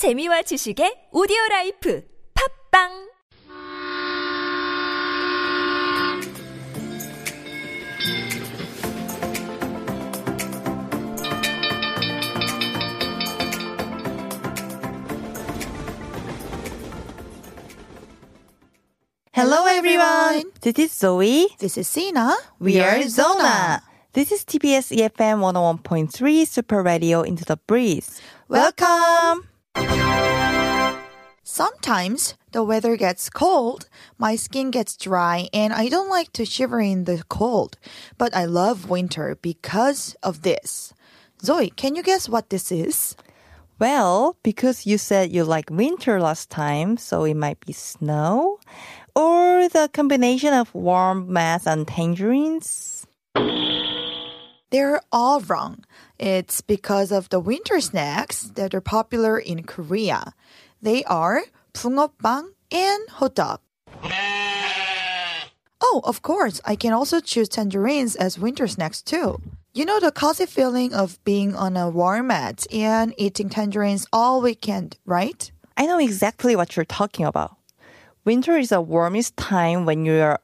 재미와 지식의 오디오 라이프 팝빵 Hello everyone. This is Zoe. This is Sina. We are Zona. This is TBS EFM 101.3 Super Radio Into the Breeze. Welcome. Sometimes the weather gets cold, my skin gets dry, and I don't like to shiver in the cold. But I love winter because of this. Zoe, can you guess what this is? Well, because you said you like winter last time, so it might be snow or the combination of warm mass and tangerines. They're all wrong. It's because of the winter snacks that are popular in Korea. They are 붕어빵 and hot dog. Oh, of course, I can also choose tangerines as winter snacks too. You know the cozy feeling of being on a warm mat and eating tangerines all weekend, right? I know exactly what you're talking about. Winter is the warmest time when you are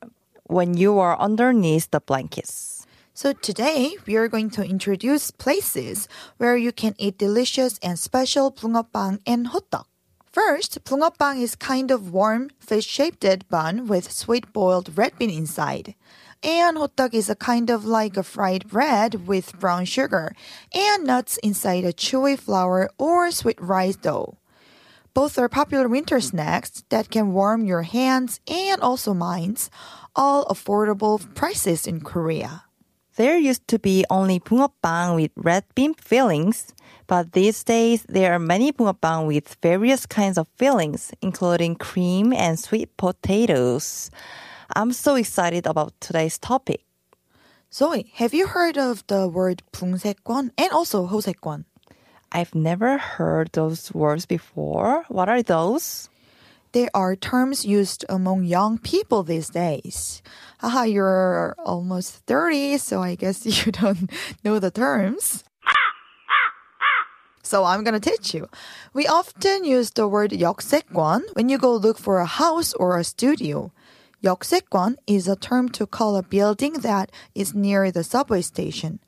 when you are underneath the blankets. So today we are going to introduce places where you can eat delicious and special 붕어빵 and hot dog. First, 붕어빵 is kind of warm fish-shaped bun with sweet boiled red bean inside. And hot dog is a kind of like a fried bread with brown sugar and nuts inside a chewy flour or sweet rice dough. Both are popular winter snacks that can warm your hands and also minds, all affordable prices in Korea. There used to be only bungeoppang with red bean fillings, but these days there are many bungeoppang with various kinds of fillings, including cream and sweet potatoes. I'm so excited about today's topic. Zoe, have you heard of the word bungsaekwon and also hosaekwon? I've never heard those words before. What are those? They are terms used among young people these days. Haha, you're almost 30, so I guess you don't know the terms. So I'm gonna teach you. We often use the word 역세권 when you go look for a house or a studio. 역세권 is a term to call a building that is near the subway station.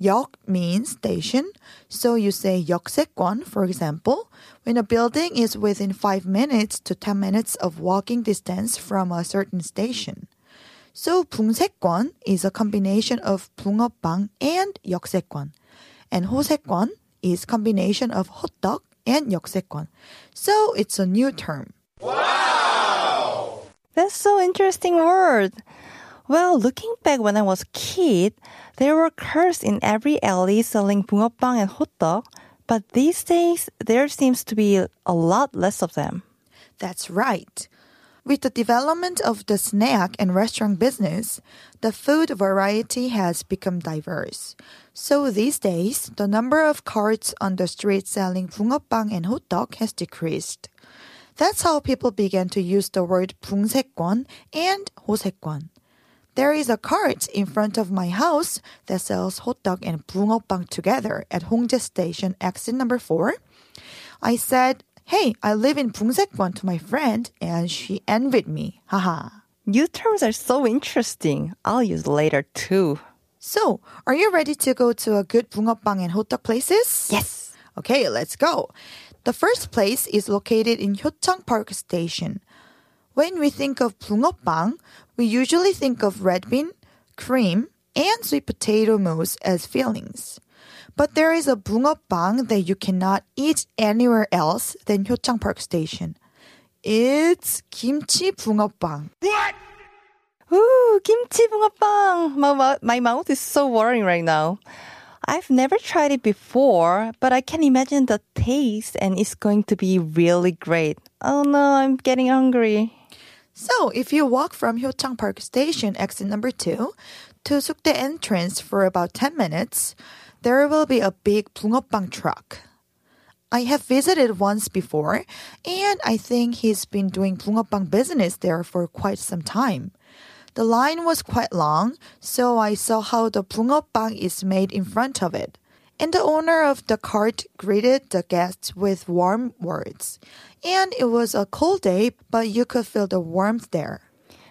역 means station, so you say 역세권, for example, when a building is within 5 minutes to 10 minutes of walking distance from a certain station. So 붕세권 is a combination of 붕어빵 and 역세권. And 호세권 is combination of hot dog and 역세권. So it's a new term. That's so interesting word. Well, looking back when I was a kid, there were cars in every alley selling bungeoppang and hotdog, but these days there seems to be a lot less of them. That's right. With the development of the snack and restaurant business, the food variety has become diverse. So these days, the number of carts on the street selling bungeoppang and hotdog has decreased. That's how people began to use the word bungsekwon and hosekwon. There is a cart in front of my house that sells hot dog and 붕어빵 together at Hongjae Station exit number 4. I said, "Hey, I live in 붕세권 to my friend and she envied me." Haha. New terms are so interesting. I'll use later too. So, are you ready to go to a good 붕어빵 and hot dog places? Yes. Okay, let's go. The first place is located in Hyochang Park Station. When we think of 붕어빵, we usually think of red bean, cream, and sweet potato mousse as fillings. But there is a 붕어빵 that you cannot eat anywhere else than Hyochang Park Station. It's kimchi 붕어빵. Ooh, kimchi 붕어빵. My, mou- my mouth is so watering right now. I've never tried it before, but I can imagine the taste and it's going to be really great. Oh no, I'm getting hungry. So if you walk from Hyochang Park Station exit number 2 to Sukde entrance for about 10 minutes, there will be a big bungeoppang truck. I have visited once before, and I think he's been doing bungeoppang business there for quite some time. The line was quite long, so I saw how the bungeoppang is made in front of it And the owner of the cart greeted the guests with warm words. And it was a cold day, but you could feel the warmth there.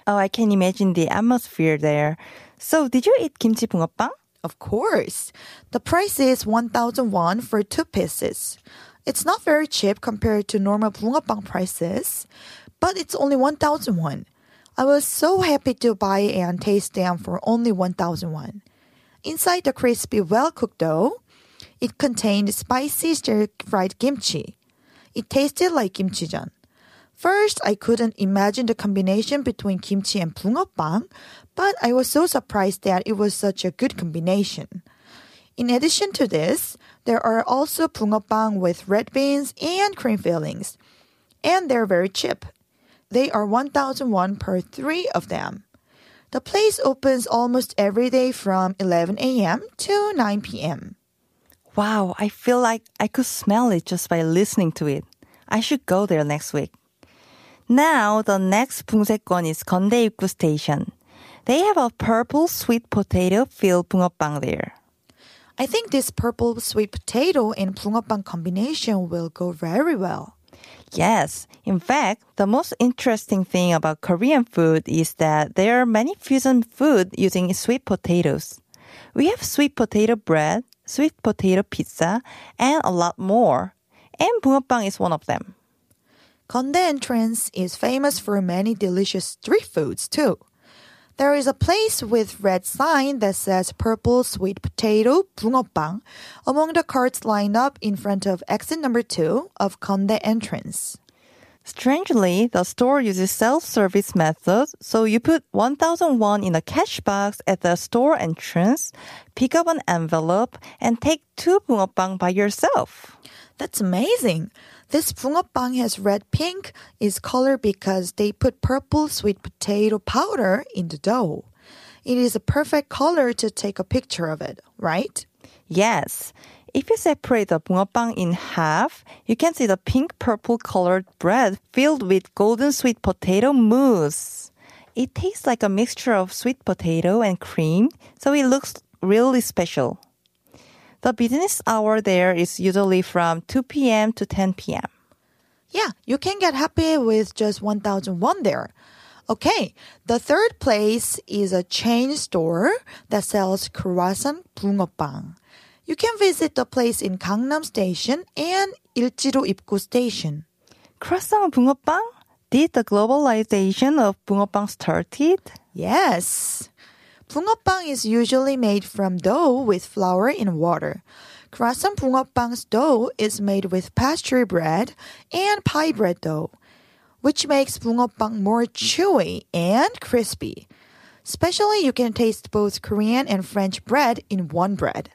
Oh, I can imagine the atmosphere there. So, did you eat kimchi 붕어빵? Of course. The price is 1000 won for two pieces. It's not very cheap compared to normal 붕어빵 prices, but it's only 1000 won. I was so happy to buy and taste them for only 1000 won. Inside the crispy, well cooked dough, it contained spicy stir-fried kimchi. It tasted like kimchijeon. First, I couldn't imagine the combination between kimchi and bungeoppang, but I was so surprised that it was such a good combination. In addition to this, there are also bungeoppang with red beans and cream fillings, and they're very cheap. They are 1,000 won per three of them. The place opens almost every day from 11 a.m. to 9 p.m Wow, I feel like I could smell it just by listening to it. I should go there next week. Now, the next 붕세권 is Kondae Ibgu Station. They have a purple sweet potato filled 붕어빵 there. I think this purple sweet potato and 붕어빵 combination will go very well. Yes, in fact, the most interesting thing about Korean food is that there are many fusion food using sweet potatoes. We have sweet potato bread, sweet potato pizza, and a lot more. And 붕어빵 is one of them. Kondae entrance is famous for many delicious street foods too. There is a place with red sign that says purple sweet potato 붕어빵 among the carts lined up in front of exit number 2 of Kondae entrance. Strangely, the store uses self-service methods, so you put 1,000 won in a cash box at the store entrance, pick up an envelope, and take two bungeoppang by yourself. That's amazing. This bungeoppang has red pink is color because they put purple sweet potato powder in the dough. It is a perfect color to take a picture of it, right? Yes. If you separate the bungeoppang in half, you can see the pink purple colored bread filled with golden sweet potato mousse. It tastes like a mixture of sweet potato and cream, so it looks really special. The business hour there is usually from 2 p.m. to 10 p.m. Yeah, you can get happy with just 1,001 there. Okay, the third place is a chain store that sells croissant bungeoppang. You can visit the place in Gangnam Station and Euljiro-ipgu Station. Croissant bungeoppang? Did the globalization of bungeoppang started? Yes. Bungeoppang is usually made from dough with flour and water. Croissant bungeoppang's dough is made with pastry bread and pie bread dough, which makes bungeoppang more chewy and crispy. Especially you can taste both Korean and French bread in one bread.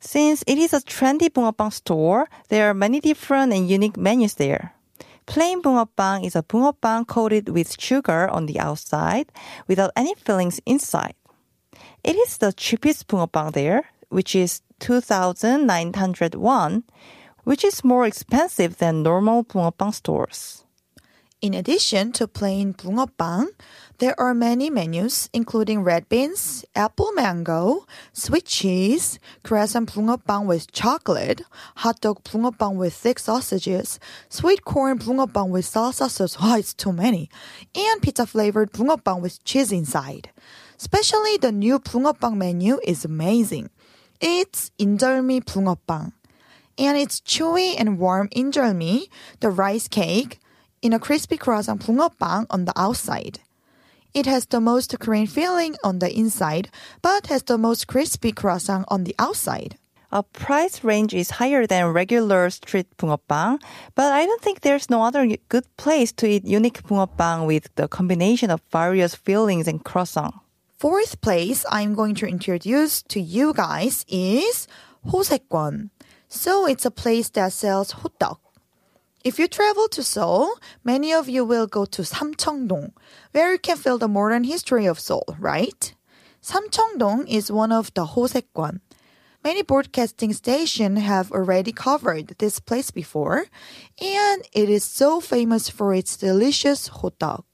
Since it is a trendy bungeoppang store, there are many different and unique menus there. Plain bungeoppang is a bungeoppang coated with sugar on the outside without any fillings inside. It is the cheapest bungeoppang there, which is two thousand nine hundred one, which is more expensive than normal bungeoppang stores. In addition to plain 붕어빵, there are many menus including red beans, apple mango, sweet cheese, croissant 붕어빵 with chocolate, hot dog 붕어빵 with thick sausages, sweet corn 붕어빵 with salsa sauce, oh, it's too many, and pizza flavored 붕어빵 with cheese inside. Especially the new 붕어빵 menu is amazing. It's 인절미 붕어빵. And it's chewy and warm injeolmi, the rice cake, in a crispy croissant 붕어빵 on the outside. It has the most Korean feeling on the inside, but has the most crispy croissant on the outside. A price range is higher than regular street 붕어빵, but I don't think there's no other good place to eat unique 붕어빵 with the combination of various fillings and croissant. Fourth place I'm going to introduce to you guys is 호세권. So it's a place that sells 호떡. If you travel to Seoul, many of you will go to Samcheongdong, where you can feel the modern history of Seoul, right? Samcheongdong is one of the Hosekwon. Many broadcasting stations have already covered this place before, and it is so famous for its delicious hot dog.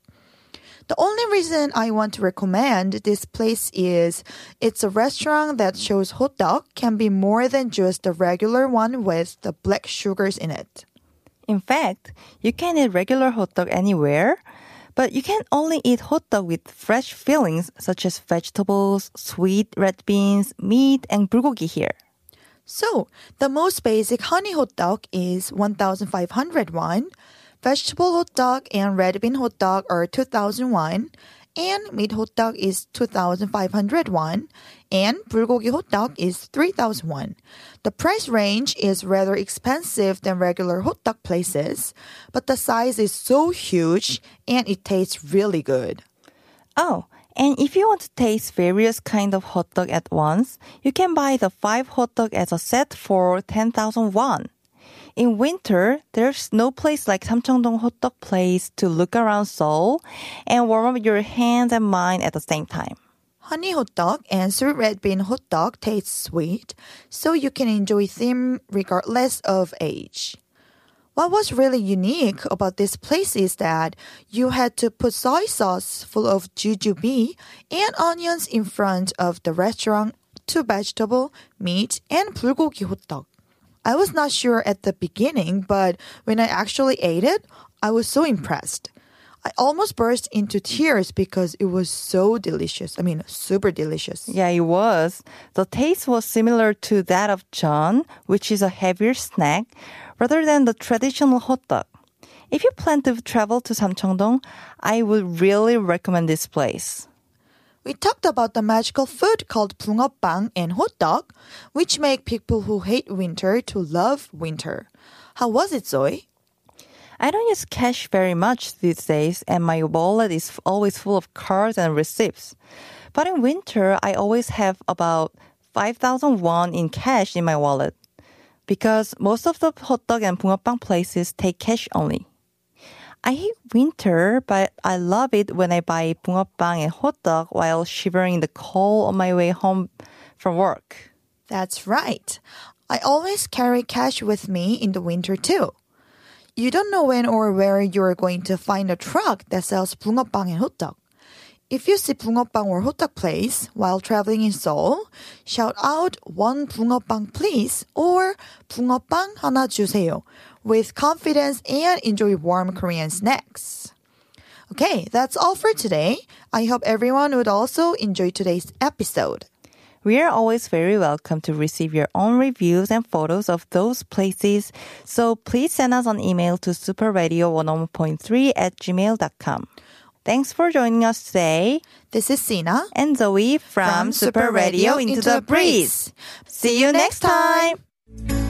The only reason I want to recommend this place is it's a restaurant that shows hot dog can be more than just the regular one with the black sugars in it. In fact, you can eat regular hot dog anywhere, but you can only eat hot dog with fresh fillings such as vegetables, sweet red beans, meat, and bulgogi here. So, the most basic honey hot dog is 1,500 won. Vegetable hot dog and red bean hot dog are 2,000 won. And meat hot dog is 2,500 won. And bulgogi hot dog is 3,000 won. The price range is rather expensive than regular hot dog places, but the size is so huge and it tastes really good. Oh, and if you want to taste various kind of hot dog at once, you can buy the five hot dog as a set for 10,000 won. In winter, there's no place like Samcheongdong hot dog place to look around Seoul and warm up your hands and mind at the same time. Honey hot dog and sweet red bean hot dog taste sweet, so you can enjoy them regardless of age. What was really unique about this place is that you had to put soy sauce full of jujube and onions in front of the restaurant to vegetable, meat, and bulgogi hot dog. I was not sure at the beginning, but when I actually ate it, I was so impressed. I almost burst into tears because it was so delicious. I mean, super delicious. Yeah, it was. The taste was similar to that of jeon, which is a heavier snack, rather than the traditional hot dog. If you plan to travel to Samcheongdong, I would really recommend this place. We talked about the magical food called bungeoppang and hot dog, which make people who hate winter to love winter. How was it, Zoe? I don't use cash very much these days, and my wallet is always full of cards and receipts. But in winter, I always have about 5,000 won in cash in my wallet because most of the hot dog and bungeoppang places take cash only. I hate winter, but I love it when I buy 붕어빵 and hot dog while shivering in the cold on my way home from work. That's right. I always carry cash with me in the winter too. You don't know when or where you're going to find a truck that sells 붕어빵 and hot dog. If you see 붕어빵 or hot dog place while traveling in Seoul, shout out one 붕어빵 please or 붕어빵 하나 주세요 with confidence and enjoy warm Korean snacks. Okay, that's all for today. I hope everyone would also enjoy today's episode. We are always very welcome to receive your own reviews and photos of those places. So please send us an email to superradio101.3 at gmail.com. Thanks for joining us today. This is Sina And Zoe from, Super Radio Into the Breeze. See you next time.